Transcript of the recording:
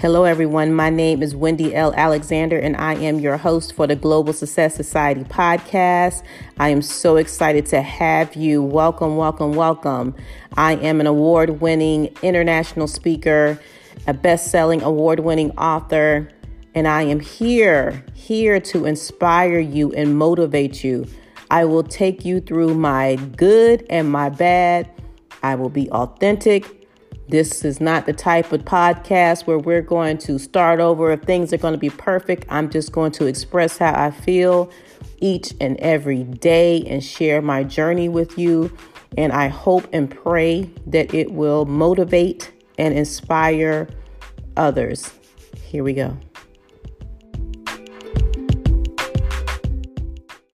Hello, everyone. My name is Wendy L. Alexander, and I am your host for the Global Success Society podcast. I am so excited to have you. Welcome, welcome, welcome. I am an award winning international speaker, a best selling award winning author, and I am here, here to inspire you and motivate you. I will take you through my good and my bad. I will be authentic this is not the type of podcast where we're going to start over if things are going to be perfect. I'm just going to express how I feel each and every day and share my journey with you. And I hope and pray that it will motivate and inspire others. Here we go.